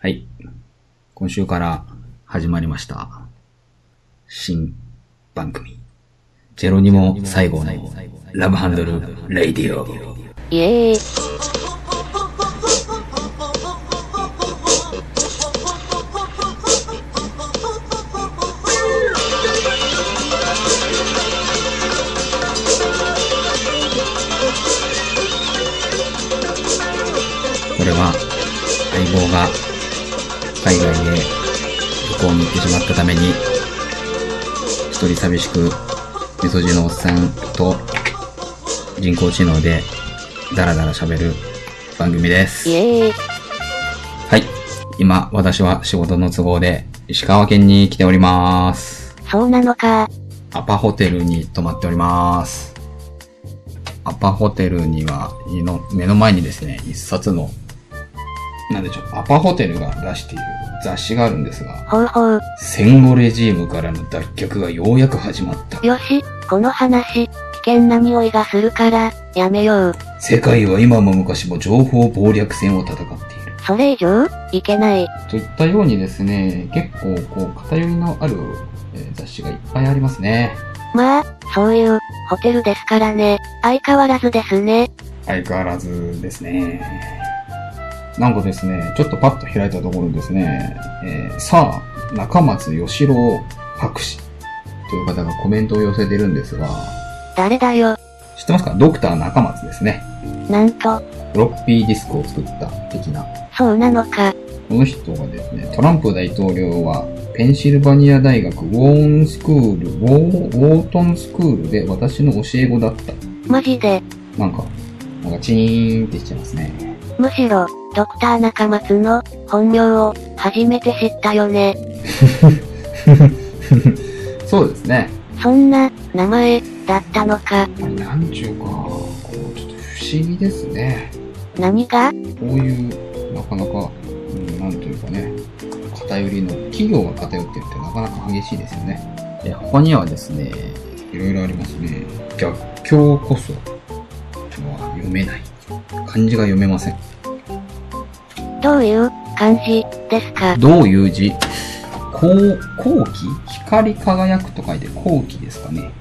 はい。今週から始まりました。新番組。ジェロニモ最後のラブハンドルレイディオ。イエーイ。寂しくみそじのおっさんと人工知能でダラダラ喋る番組です。はい。今、私は仕事の都合で石川県に来ております。そうなのか。アパホテルに泊まっております。アパホテルには、いの目の前にですね、一冊の、なんでしょう、アパホテルが出している雑誌があるんですが、ほうほう。戦後レジームからの脱却がようやく始まった。よし、この話、危険な匂いがするから、やめよう。世界は今も昔も情報謀略戦を戦っている。それ以上、いけない。といったようにですね、結構こう偏りのある、えー雑誌がいっぱいありますね。まあ、そういう、ホテルですからね。相変わらずですね。相変わらずですね。なんかですね、ちょっとパッと開いたところですね、えーさあ、中松義郎博士という方がコメントを寄せてるんですが、誰だよ。知ってますか？ドクター中松ですね。なんと、フロッピーディスクを作った的な。そうなのか。この人がですね、トランプ大統領は、ペンシルバニア大学ウォーンスクール、ウォー、ウォートンスクールで私の教え子だった。マジで。なんか、なんかチーンってしちゃいますね。むしろ、ドクター中松の本名を初めて知ったよね。そうですね。そんな名前だったのか。なんちゅうか、こう、ちょっと不思議ですね。何がこういう、なかなか、うん、なんというかね、偏りの、企業が偏ってるってなかなか激しいですよね。え、他にはですね、いろいろありますね。逆境こそ、は読めない。漢字が読めません。どういう感じですか？どういう字？光、光気光り輝くと書いて光気ですかね。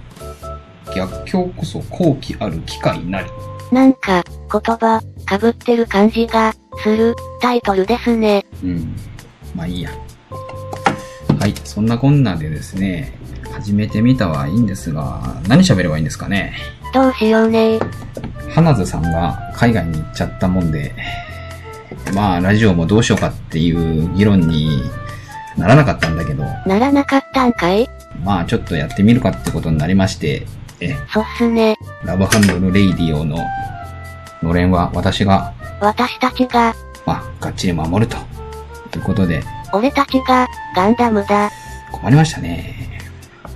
逆境こそ光気ある機会なり。なんか、言葉、被ってる感じが、する、タイトルですね。うん。まあいいや。はい。そんなこんなでですね、始めてみたはいいんですが、何喋ればいいんですかね？どうしようね花津さんが海外に行っちゃったもんで、まあラジオもどうしようかっていう議論にならなかったんだけど、ならなかったんかい？まあちょっとやってみるかってことになりまして、え、そっすね。ラブハンドルレイディオののれんは私が、私たちが、まあ、がっちり守ると。いうことで、俺たちが、ガンダムだ。困りましたね。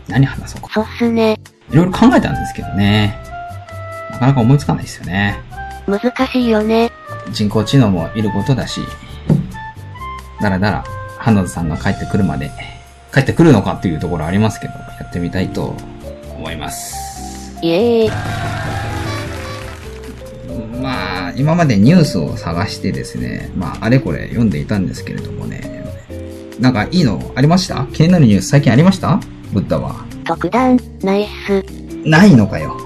何話そうか。そっすね。いろいろ考えたんですけどね。なかなか思いつかないですよね。難しいよね。人工知能もいることだし、だらだら、花田さんが帰ってくるまで、帰ってくるのかっていうところありますけど、やってみたいと思います。イエーイ。まあ、今までニュースを探してですね、まあ、あれこれ読んでいたんですけれどもね、なんかいいのありました？気になるニュース最近ありました？ブッダは。特段、ナイス。ないのかよ。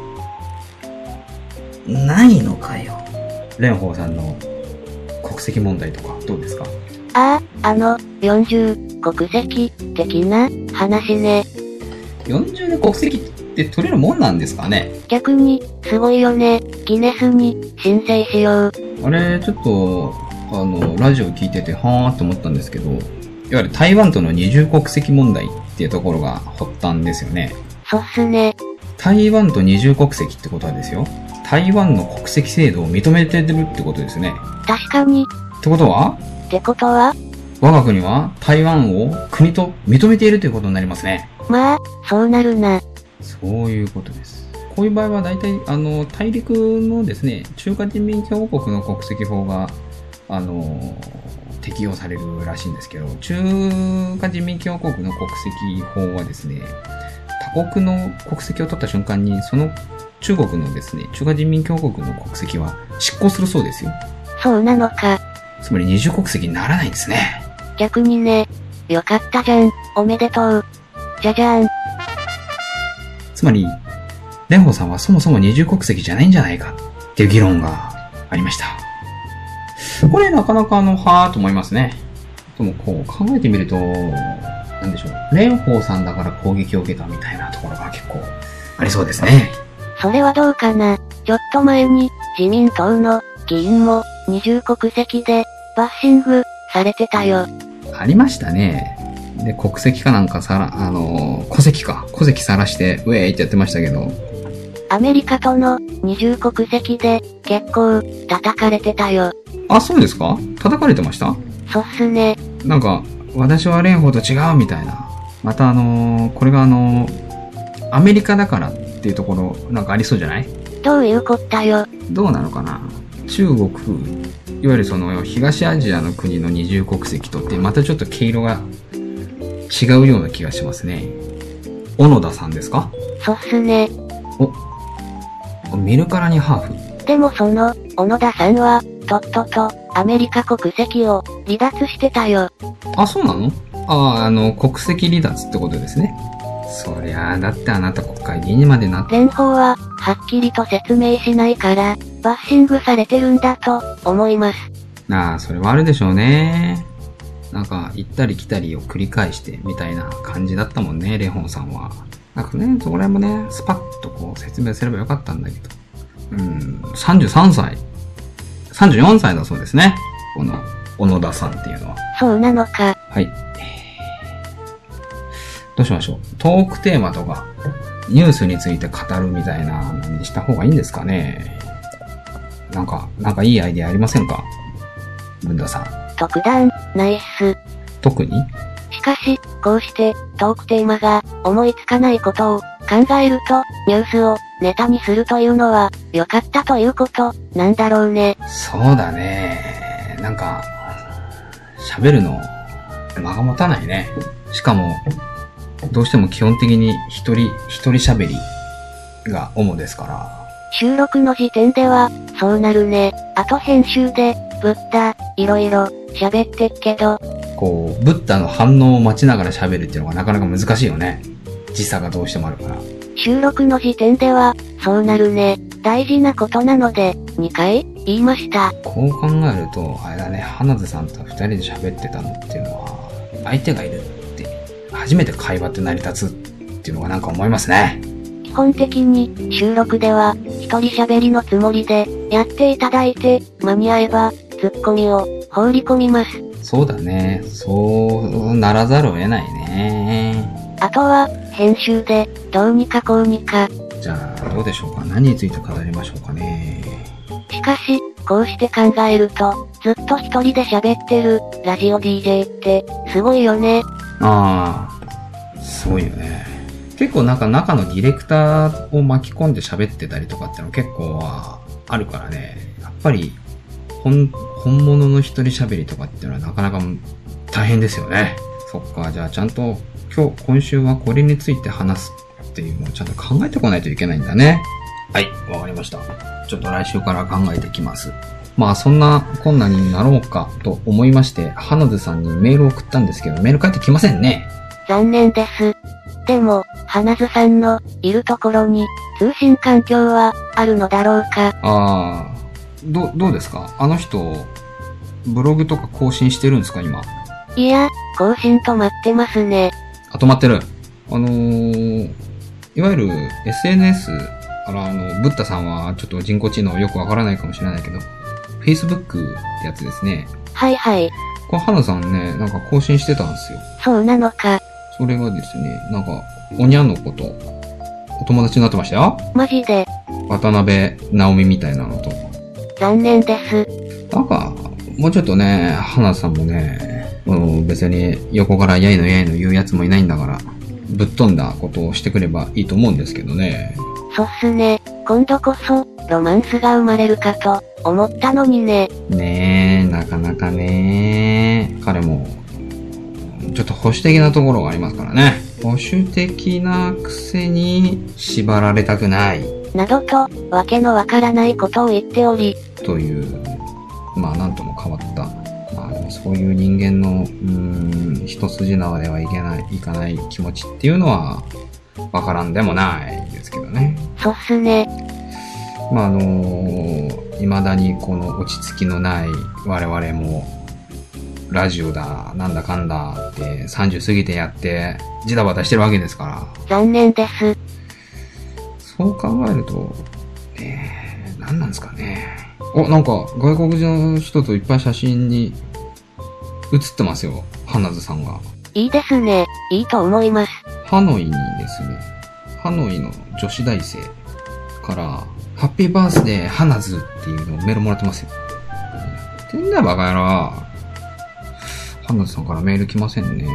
ないのかよ。蓮舫さんの国籍問題とかどうですか？ああ、あの、40、国籍、的な、話ね。40で国籍って取れるもんなんですかね？逆に、すごいよね。ギネスに、申請しよう。あれ、ちょっと、あの、ラジオ聞いてて、はーって思ったんですけど、いわゆる台湾との二重国籍問題っていうところが発端ですよね。そっすね。台湾と二重国籍ってことはですよ。台湾の国籍制度を認めてるってことですね。確かに。ってことは？ってことは、我が国は台湾を国と認めているということになりますね。まあ、そうなるな。そういうことです。こういう場合は大体、あの、大陸のですね、中華人民共和国の国籍法が、あの、適用されるらしいんですけど、中華人民共和国の国籍法はですね、他国の国籍を取った瞬間に、その中国のですね、中華人民共和国の国籍は失効するそうですよ。そうなのか。つまり二重国籍にならないんですね。逆にね。よかったじゃん。おめでとう。じゃじゃーん。つまり、蓮舫さんはそもそも二重国籍じゃないんじゃないかっていう議論がありました。これなかなかあの、はーと思いますね。でもこう考えてみると、なんでしょう。蓮舫さんだから攻撃を受けたみたいなところが結構ありそうですね。それはどうかな？ちょっと前に、自民党の議員も二重国籍でバッシングされてたよ。ありましたね。で、国籍かなんかさら、あの、戸籍か。戸籍さらして、ウェーイってやってましたけど、アメリカとの二重国籍で結構叩かれてたよ。あ、そうですか？叩かれてました？そっすね。なんか、私は蓮舫と違うみたいな。またあのーこれがあのーアメリカだからっていうところ、なんかありそうじゃない？どういうこったよ。どうなのかな？中国、いわゆるその東アジアの国の二重国籍とって、またちょっと毛色が違うような気がしますね。小野田さんですか？そっすね。お、見るからにハーフ。でもその、小野田さんは、とっとと、アメリカ国籍を離脱してたよ。あ、そうなの？ああ、あの、国籍離脱ってことですね。そりゃあ、だってあなた国会議員にまでなって、蓮舫は、はっきりと説明しないから、バッシングされてるんだと、思います。ああ、それはあるでしょうね。なんか、行ったり来たりを繰り返して、みたいな感じだったもんね、レホンさんは。なんかね、そこら辺もね、スパッとこう説明すればよかったんだけど。うん、33歳。34歳だそうですね。この、小野田さんっていうのは。そうなのか。はい。どうしましょう？トークテーマとか、ニュースについて語るみたいなのにした方がいいんですかね？なんか、なんかいいアイデアありませんか？文田さん。特段、ないっす。特に？しかし、こうして、トークテーマが、思いつかないことを、考えると、ニュースを、ネタにするというのは、良かったということ、なんだろうね。そうだね。なんか、喋るの、間が持たないね。しかも、どうしても基本的に一人、一人喋りが主ですから。収録の時点では、そうなるね。あと編集で、ぶった、いろいろ、喋ってっけど、こう、ブッダの反応を待ちながら喋るっていうのがなかなか難しいよね。時差がどうしてもあるから。収録の時点では、そうなるね。大事なことなので、2回、言いました。こう考えると、あれだね、花田さんと二人で喋ってたのっていうのは、相手がいる初めて会話って成り立つっていうのがなんか思いますね。基本的に、収録では、一人喋りのつもりで、やっていただいて、間に合えば、ツッコミを、放り込みます。そうだね。そうならざるを得ないね。あとは、編集で、どうにかこうにか。じゃあ、どうでしょうか。何について語りましょうかね。しかし、こうして考えると、ずっと一人で喋ってる、ラジオ DJ って、すごいよね。ああ、すごいよね。結構なんか中のディレクターを巻き込んで喋ってたりとかっての結構あるからね。やっぱり、本、本物の一人喋りとかっていうのはなかなか大変ですよね。そっか、じゃあちゃんと今日、今週はこれについて話すっていうのをちゃんと考えてこないといけないんだね。はい、わかりました。ちょっと来週から考えてきます。まあそんなこんなになろうかと思いまして、花津さんにメールを送ったんですけど、メール返ってきませんね。残念です。でも、花津さんの、いるところに、通信環境は、あるのだろうか。ああ、ど、どうですか？あの人、ブログとか更新してるんですか今？いや、更新止まってますね。あ、止まってる。あのー、いわゆる SNS、あら、あの、ブッダさんはちょっと人工知能よくわからないかもしれないけど、Facebook ってやつですね。はいはい。これ、花さんね、なんか更新してたんですよ。そうなのか。それがですね、なんか、おにゃんの子と、お友達になってましたよ。マジで、渡辺直美みたいなのと。残念です。なんか、もうちょっとね、花さんもね、うん別に横からやいのやいの言うやつもいないんだから、ぶっ飛んだことをしてくればいいと思うんですけどね。そっすね。今度こそ、ロマンスが生まれるかと、思ったのにね。ねえ、なかなかね、彼も、ちょっと保守的なところがありますからね。保守的なくせに縛られたくないなどと、わけのわからないことを言っており、という、まあなんとも変わった。まあでもそそういう人間の、うーん、一筋縄ではいけない、いかない気持ちっていうのは、わからんでもないですけどね。そうっすね。まあ、あのー、未だにこの落ち着きのない我々も、ラジオだ、なんだかんだって30過ぎてやって、ジタバタしてるわけですから。残念です。そう考えると、ねえ、何なんですかね。お、なんか、外国人の人といっぱい写真に写ってますよ。花津さんが。いいですね。いいと思います。ハノイにですね、ハノイの女子大生から、ハッピーバースデー花津っていうのをメールもらってますよ。てんだよ、バカ野郎。花津さんからメール来ませんね。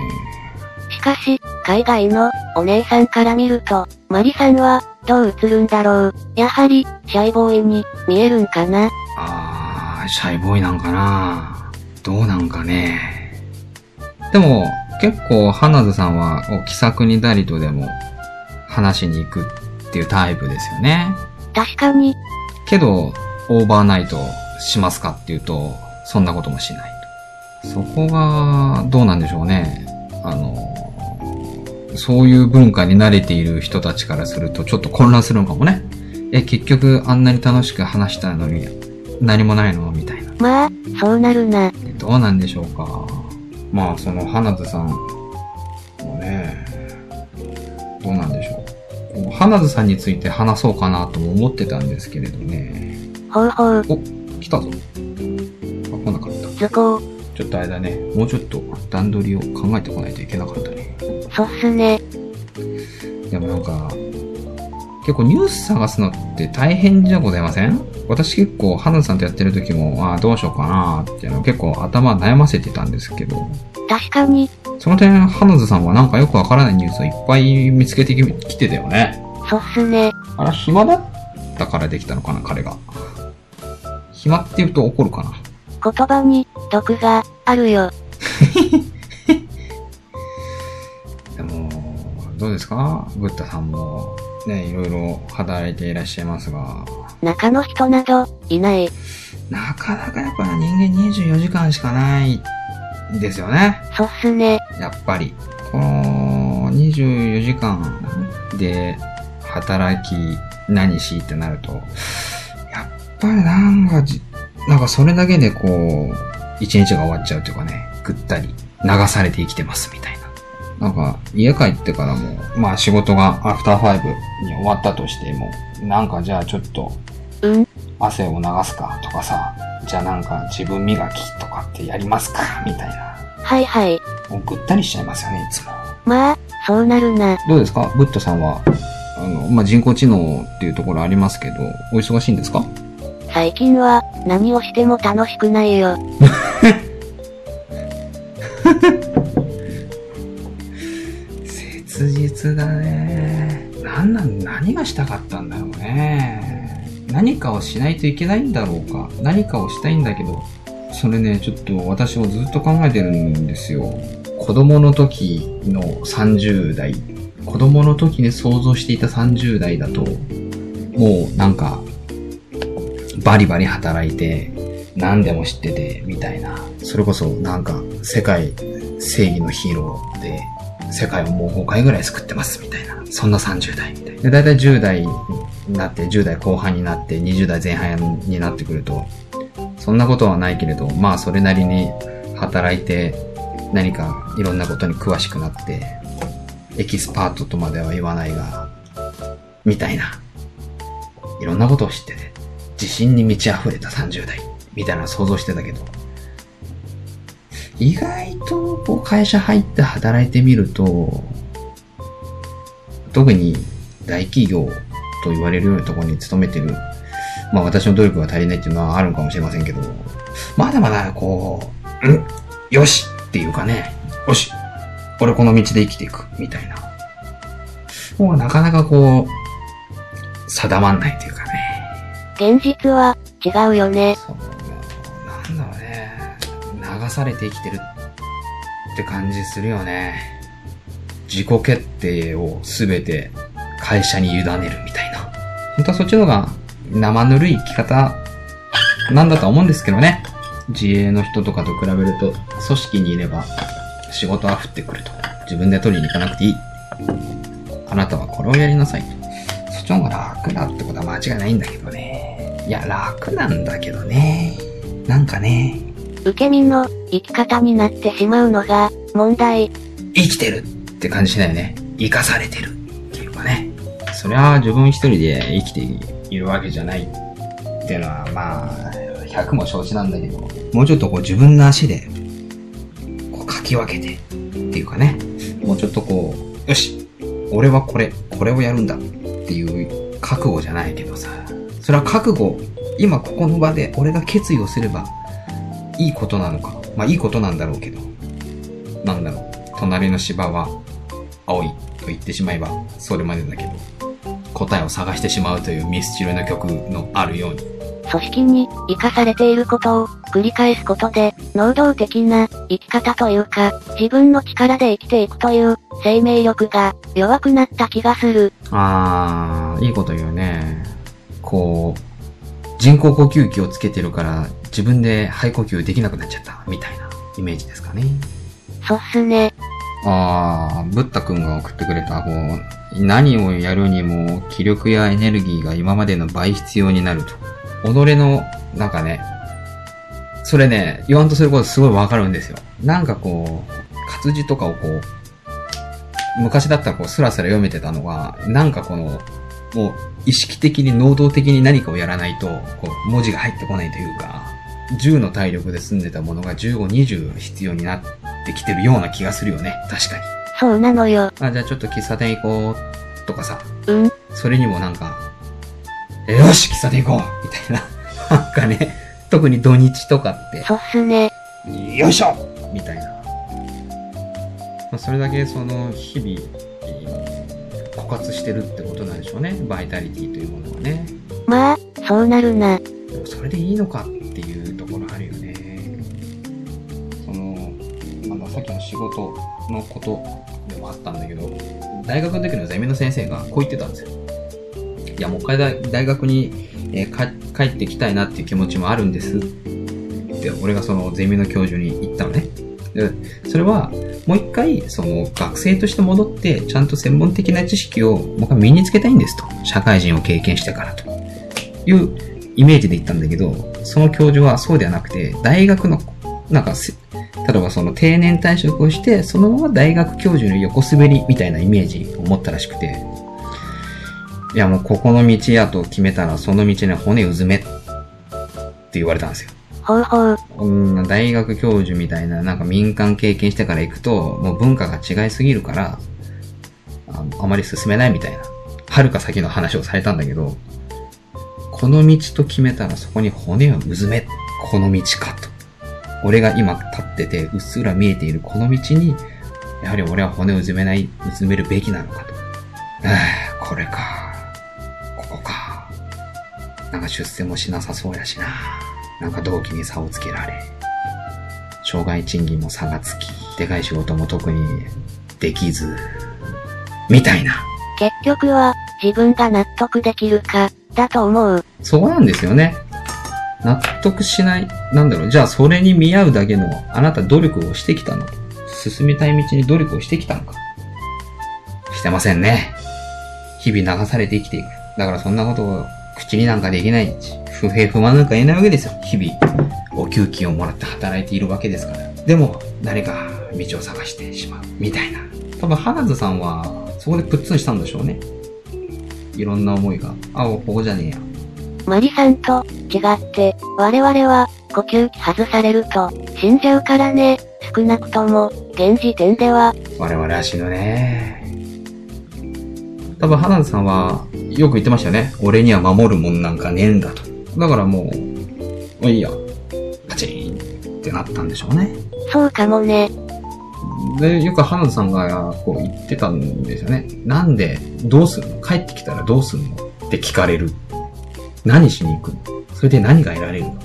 しかし、海外のお姉さんから見ると、マリさんはどう映るんだろう。やはり、シャイボーイに見えるんかな。あー、シャイボーイなんかなどうなんかね。でも、結構、花津さんは、気さくにダリとでも話しに行くっていうタイプですよね。確かに、けど、オーバーナイトしますかっていうと、そんなこともしないと。そこが、どうなんでしょうね。あの、そういう文化に慣れている人たちからすると、ちょっと混乱するのかもね。え、結局、あんなに楽しく話したのに、何もないのみたいな。まあ、そうなるな。どうなんでしょうか。まあ、その、花津さんもね、どうなんでしょう。花津さんについて話そうかなとも思ってたんですけれどね。ほうほう、お、来たぞ。あ、来なかった。図工、ちょっとあれだね。もうちょっと段取りを考えてこないといけなかったね。そうっすね。でもなんか、結構ニュース探すのって大変じゃございません？私結構、花さんとやってる時も、ああ、どうしようかなっていうのを結構頭悩ませてたんですけど、確かに、その点、花津さんはなんかよくわからないニュースをいっぱい見つけてききてたよね。そうっすね。あら、暇だったからできたのかな、彼が。暇って言うと怒るかな。言葉に、毒があるよ。でも、どうですか？ブッダさんも、ね、いろいろ働いていらっしゃいますが、中の人など、いない。なかなかやっぱ人間24時間しかないんですよね。そうっすね。やっぱり。この24時間で働き何しってなると、やっぱりなんかじ、なんかそれだけでこう、一日が終わっちゃうというかね、ぐったり流されて生きてますみたいな。なんか家帰ってからも、まあ仕事がアフターファイブに終わったとしても、なんかじゃあちょっとうん、汗を流すかとかさ、じゃあなんか自分磨きとかってやりますかみたいな。はいはい。もうぐったりしちゃいますよね、いつも。まあ、そうなるな。どうですか？ブッドさんは、あの、まあ、人工知能っていうところありますけど、お忙しいんですか？最近は、何をしても楽しくないよ。切実だね。なんなん、何がしたかったんだろうね。何かをしないといけないんだろうか。何かをしたいんだけど、それね、ちょっと私もずっと考えてるんですよ。子供の時の30代、子供の時に想像していた30代だと、もうなんか、バリバリ働いて、何でも知ってて、みたいな。それこそなんか、世界、正義のヒーローで、世界をもう5回ぐらい救ってます、みたいな。そんな30代みたいな。で、だいたい10代になって、10代後半になって、20代前半になってくると、そんなことはないけれど、まあそれなりに働いて、何かいろんなことに詳しくなって、エキスパートとまでは言わないが、みたいな。いろんなことを知ってて、自信に満ち溢れた30代、みたいな想像してたけど、意外とこう会社入って働いてみると、特に大企業と言われるようなところに勤めてる、まあ私の努力が足りないっていうのはあるかもしれませんけど、まだまだこう、んよしっていうかね、よし。俺この道で生きていく、みたいな。もうなかなかこう、定まんないというかね。現実は、違うよね。そう、なんだろうね。流されて生きてるって感じするよね。自己決定をすべて会社に委ねるみたいな。本当はそっちの方が生ぬるい生き方なんだとは思うんですけどね。自営の人とかと比べると、組織にいれば仕事は降ってくると。自分で取りに行かなくていい。あなたはこれをやりなさいと。そっちの方が楽だってことは間違いないんだけどね。いや、楽なんだけどね。なんかね、受け身の生き方になってしまうのが問題。生きてるって感じしないよね。生かされてるっていうかね。そりゃ自分一人で生きているわけじゃないっていうのは、まあ、100も承知なんだけど、もうちょっとこう自分の足で、き分けてっていうかね。もうちょっとこう、よし俺はこれ、これをやるんだっていう覚悟じゃないけどさ。それは覚悟、今ここの場で俺が決意をすれば、いいことなのか。まあいいことなんだろうけど。なんだろう。隣の芝は青いと言ってしまえばそれまでだけど、答えを探してしまうというミスチルの曲のあるように。組織に生かされていることを繰り返すことで、能動的な生き方というか、自分の力で生きていくという生命力が弱くなった気がする。あー、いいこと言うね。こう、人工呼吸器をつけてるから自分で肺呼吸できなくなっちゃったみたいなイメージですかね。そっすね。あー、ブッダ君が送ってくれた、こう、何をやるにも気力やエネルギーが今までの倍必要になると。己の、なんかね、それね、言わんとすることすごいわかるんですよ。なんかこう、活字とかをこう、昔だったらこう、スラスラ読めてたのが、なんかこの、もう、意識的に能動的に何かをやらないと、こう、文字が入ってこないというか、10の体力で済んでたものが15、20必要になってきてるような気がするよね。確かに。そうなのよ。あ、じゃあちょっと喫茶店行こうとかさ、うん。それにもなんか、えよし、喫茶店行こうみたいな。なんかね、特に土日とかって、そっすね。よいしょみたいな。まあ、それだけその日々、えー枯渇してるってことなんでしょうね。バイタリティというものはね。まあ、そうなるな。でもそれでいいのかっていうところあるよね。その、あの、さっきの仕事のことでもあったんだけど、大学の時のゼミの先生がこう言ってたんですよ。いや、もう一回大大学に、えー帰ってきたいなっていう気持ちもあるんですって、俺がそのゼミの教授に言ったのね。で、それは、もう一回、その、学生として戻って、ちゃんと専門的な知識を、もう一回身につけたいんですと。社会人を経験してからと。いうイメージで言ったんだけど、その教授はそうではなくて、大学の、なんか、例えばその定年退職をして、そのまま大学教授の横滑りみたいなイメージを持ったらしくて、いやもうここの道やと決めたら、その道に骨うずめって言われたんですよ。ほうほう。うん、大学教授みたいな、なんか民間経験してから行くと、もう文化が違いすぎるから、ああまり進めないみたいな、遥か先の話をされたんだけど、この道と決めたらそこに骨をうずめ、この道かと。俺が今立ってて、うっすら見えているこの道に、やはり俺は骨をうずめない、うずめるべきなのかと。ああ、これか。なんか出世もしなさそうやしな。なんか同期に差をつけられ。障害賃金も差がつき、でかい仕事も特にできず、みたいな。結局は、自分が納得できるか、だと思う。そこなんですよね。納得しない。なんだろう。じゃあそれに見合うだけの、あなた努力をしてきたの進みたい道に努力をしてきたのかしてませんね。日々流されて生きていく。だからそんなことを口になんかできないし、不平不満なんか言えないわけですよ。日々、お給金をもらって働いているわけですから。でも、何か道を探してしまう。みたいな。多分、花津さんは、そこでプッツンしたんでしょうね。いろんな思いが。あ、ここじゃねえや。マリさんと違って、我々は呼吸器外されると死んじゃうからね。少なくとも、現時点では、我々は死ぬね。多分、花田さんは、よく言ってましたよね。俺には守るもんなんかねえんだと。だからもう、もういいや。パチーンってなったんでしょうね。そうかもね。で、よく花田さんがこう言ってたんですよね。なんで、どうするの？帰ってきたらどうすんの？って聞かれる。何しに行くの？それで何が得られるの？っ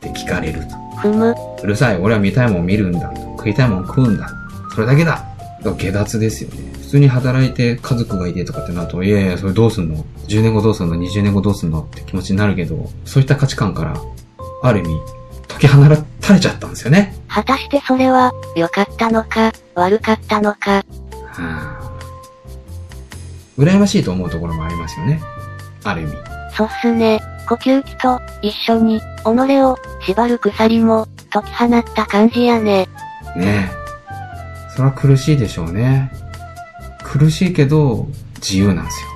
て聞かれると。ふむ。うるさい、俺は見たいもん見るんだ。食いたいもん食うんだ。それだけだ。だ下脱ですよね。普通に働いて家族がいてとかってなると、いやいや、それどうすんの ?10 年後どうすんの ?20 年後どうすんの？って気持ちになるけど、そういった価値観から、ある意味、解き放されちゃったんですよね。果たしてそれは、良かったのか、悪かったのか。はあ、羨ましいと思うところもありますよね。ある意味。そっすね。呼吸器と、一緒に、己を、縛る鎖も、解き放った感じやね。ねえ。それは苦しいでしょうね。苦しいけど、自由なんですよ。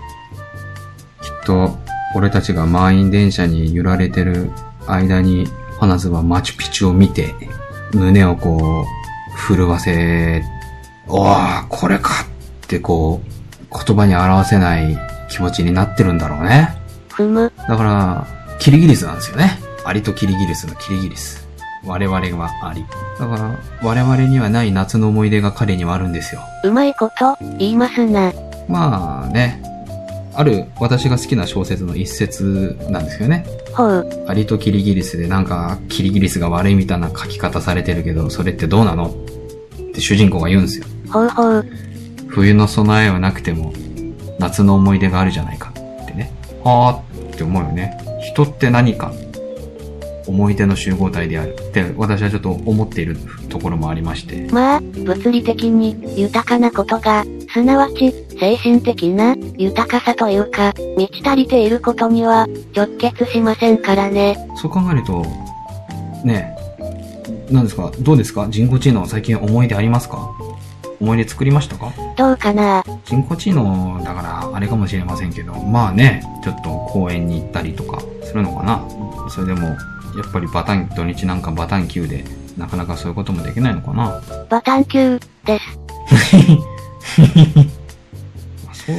きっと、俺たちが満員電車に揺られてる間に、花ズはマチュピチュを見て、胸をこう、震わせ、おー、これかってこう、言葉に表せない気持ちになってるんだろうね。ふむ。だから、キリギリスなんですよね。アリとキリギリスのキリギリス。我々はアリ。だから、我々にはない夏の思い出が彼にはあるんですよ。うまいこと、言いますな。まあね、ある私が好きな小説の一節なんですよね。ほう。アリとキリギリスでなんか、キリギリスが悪いみたいな書き方されてるけど、それってどうなの？って主人公が言うんですよ。ほうほう。冬の備えはなくても、夏の思い出があるじゃないかってね。はーって思うよね。人って何か、思い出の集合体であるって私はちょっと思っているところもありまして。まあ、物理的に、豊かなことが、すなわち、精神的な、豊かさというか、満ち足りていることには、直結しませんからね。そう考えると、ねえ、何ですかどうですか？人工知能最近思い出ありますか？思い出作りましたか？どうかな？人工知能だからあれかもしれませんけど、まあね、ちょっと公園に行ったりとかするのかな？それでも、やっぱりバタン、土日なんかバタン級で、なかなかそういうこともできないのかなバタン級、です。そう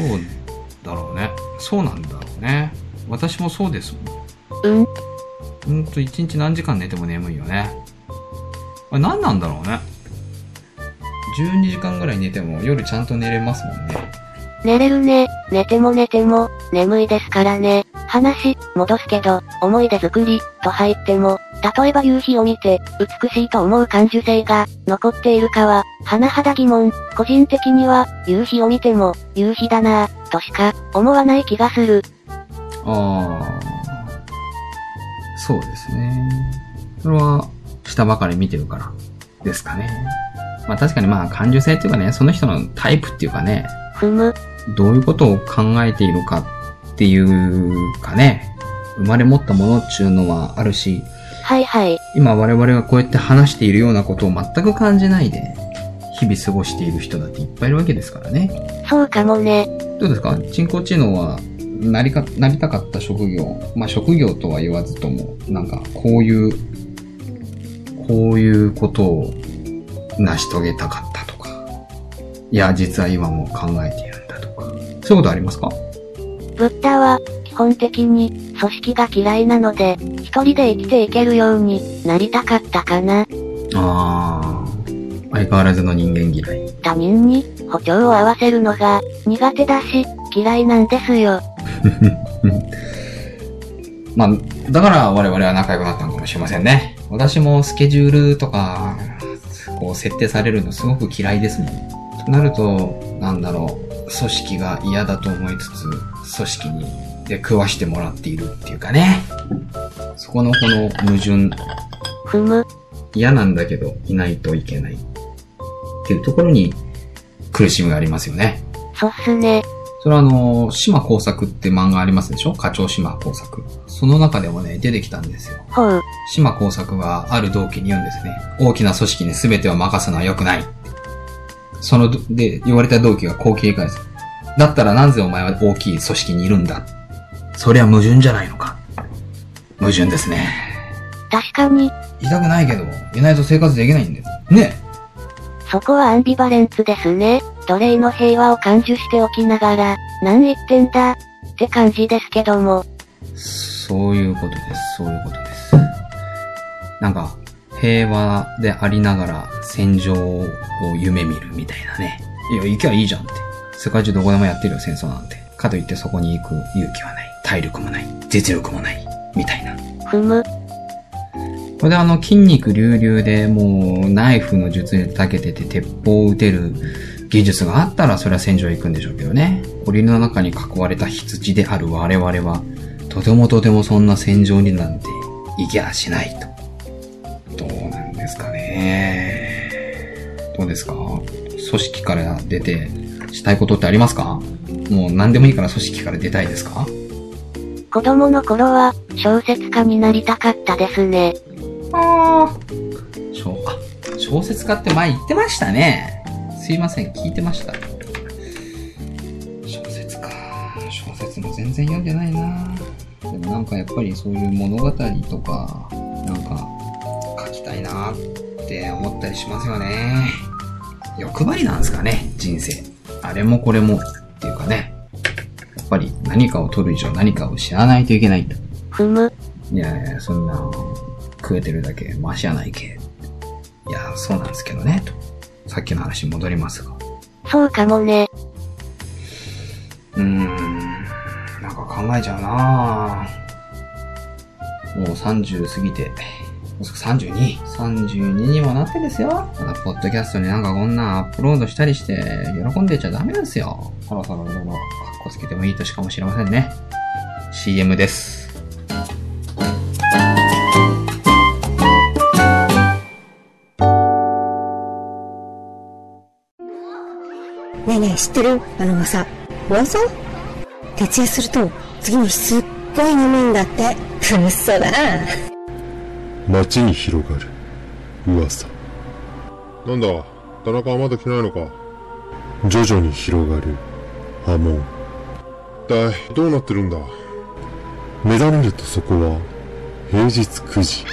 だろうね。そうなんだろうね。私もそうですもうん。ん。ほんと一日何時間寝ても眠いよね。あれ何なんだろうね。12時間ぐらい寝ても夜ちゃんと寝れますもんね。寝れるね。寝ても寝ても、眠いですからね。話、戻すけど、思い出作り、と入っても、例えば夕日を見て、美しいと思う感受性が、残っているかは、甚だ疑問。個人的には、夕日を見ても、夕日だなぁ、としか、思わない気がする。ああ、そうですね。それは、下ばかり見てるから、ですかね。まあ確かにまあ感受性っていうかね、その人のタイプっていうかね、ふむ。どういうことを考えているかっていうかね、生まれ持ったものっていうのはあるし、はいはい。今我々がこうやって話しているようなことを全く感じないで、日々過ごしている人だっていっぱいいるわけですからね。そうかもね。どうですか？人工知能は、なりか、なりたかった職業。まあ、職業とは言わずとも、なんか、こういう、こういうことを成し遂げたかったとか。いや、実は今も考えているんだとか。そういうことありますか？ブッダは、基本的に、組織が嫌いなので、一人で生きていけるようになりたかったかな。ああ、相変わらずの人間嫌い。他人に、歩調を合わせるのが、苦手だし、嫌いなんですよ。まあ、だから我々は仲良くなったのかもしれませんね。私もスケジュールとか、こう設定されるのすごく嫌いですもん。となると、なんだろう、組織が嫌だと思いつつ、組織に、で食わしてもらっているっていうかね。そこのこの矛盾、ふむ。嫌なんだけどいないといけない。っていうところに苦しみがありますよね。そっすね。それはあの、島工作って漫画ありますでしょ？課長島工作。その中でもね、出てきたんですよ。ほう。島工作がある同期に言うんですね。大きな組織に全てを任すのは良くない。そのど、で、言われた同期がこう切り返す。だったらなぜお前は大きい組織にいるんだ？そりゃ矛盾じゃないのか。矛盾ですね。確かに、言いたくないけど、いないと生活できないんです。ねそこはアンビバレンツですね。奴隷の平和を感受しておきながら、何言ってんだ、って感じですけども。そういうことです。そういうことです。なんか、平和でありながら戦場を夢見るみたいなね。いや、行きゃいいじゃんって。世界中どこでもやってるよ、戦争なんて。かといってそこに行く勇気はない。体力もない。実力もない。みたいな。ふむ。これであの筋肉隆々でもうナイフの術に長けてて鉄砲を撃てる技術があったらそれは戦場へ行くんでしょうけどね。檻の中に囲われた羊である我々は、とてもとてもそんな戦場になんて行きゃしないと。どうなんですかね。どうですか？組織から出てしたいことってありますか？もう何でもいいから組織から出たいですか？子供の頃は、小説家になりたかったですね。ああ。小、あ、小説家って前言ってましたね。すいません、聞いてました。小説か。小説も全然読んでないな。でもなんかやっぱりそういう物語とか、なんか書きたいなって思ったりしますよね。欲張りなんですかね、人生。あれもこれもっていうかね。やっぱり何かを取る以上何かを知らないといけないと。ふむ。いやいや、そんな、食えてるだけマシやないけ。いや、そうなんですけどね、と。さっきの話に戻りますが。そうかもね。うーん、なんか考えちゃうなぁもう30過ぎて、もうすぐ 32?32 32にもなってですよ。まだポッドキャストになんかこんなアップロードしたりして、喜んでちゃダメですよ。そろそろいろいろ、かっこつけてもいい年かもしれませんね。CM です。ねえねえ、知ってる？あの噂。噂？徹夜すると、次の日すっごい眠いんだって。嘘だ。街に広がる。噂。なんだ？田中はまだ来ないのか？徐々に広がる。波紋。一体どうなってるんだ？目覚めるとそこは平日9時。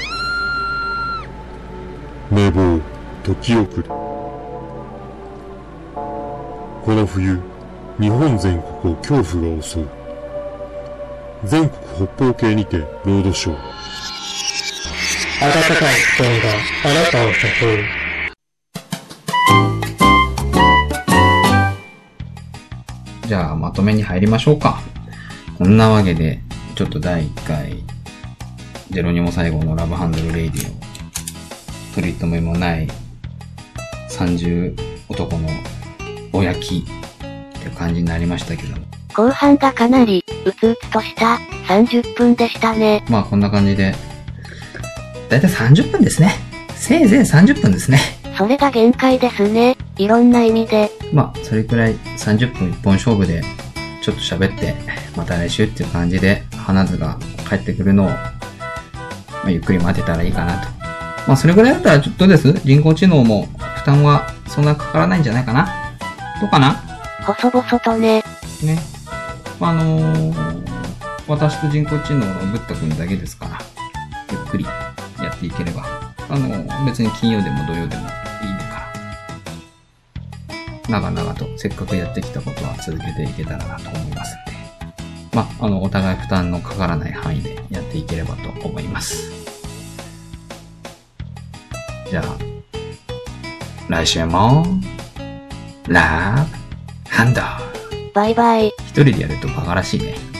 寝坊。時遅れこの冬日本全国を恐怖が襲う。全国北方系にてロードショー暖かい布団があなたを誘う。じゃあ、まとめに入りましょうか。こんなわけで、ちょっと第1回、ゼロにも最後のラブハンドルレイディオ、取り留めもない30男のおやきって感じになりましたけども。後半がかなり、うつうつとした30分でしたね。まあこんな感じで、だいたい30分ですね。せいぜい30分ですね。それが限界ですね。いろんな意味で。まあ、それくらい30分一本勝負で、ちょっと喋って、また来週っていう感じで、花図が帰ってくるのを、まあ、ゆっくり待てたらいいかなと。まあ、それぐらいだったら、ちょっとです人工知能も負担はそんなかからないんじゃないかなどうかな？細々とね。ね。まあ、あのー私と人工知能のぶったくんだけですから、ゆっくりやっていければ、あの別に金曜でも土曜でもいいから、長々とせっかくやってきたことは続けていけたらなと思いますんで、まあ、あの、お互い負担のかからない範囲でやっていければと思います。じゃあ、来週も、ラブハンドバイバイ。一人でやるとバカらしいね。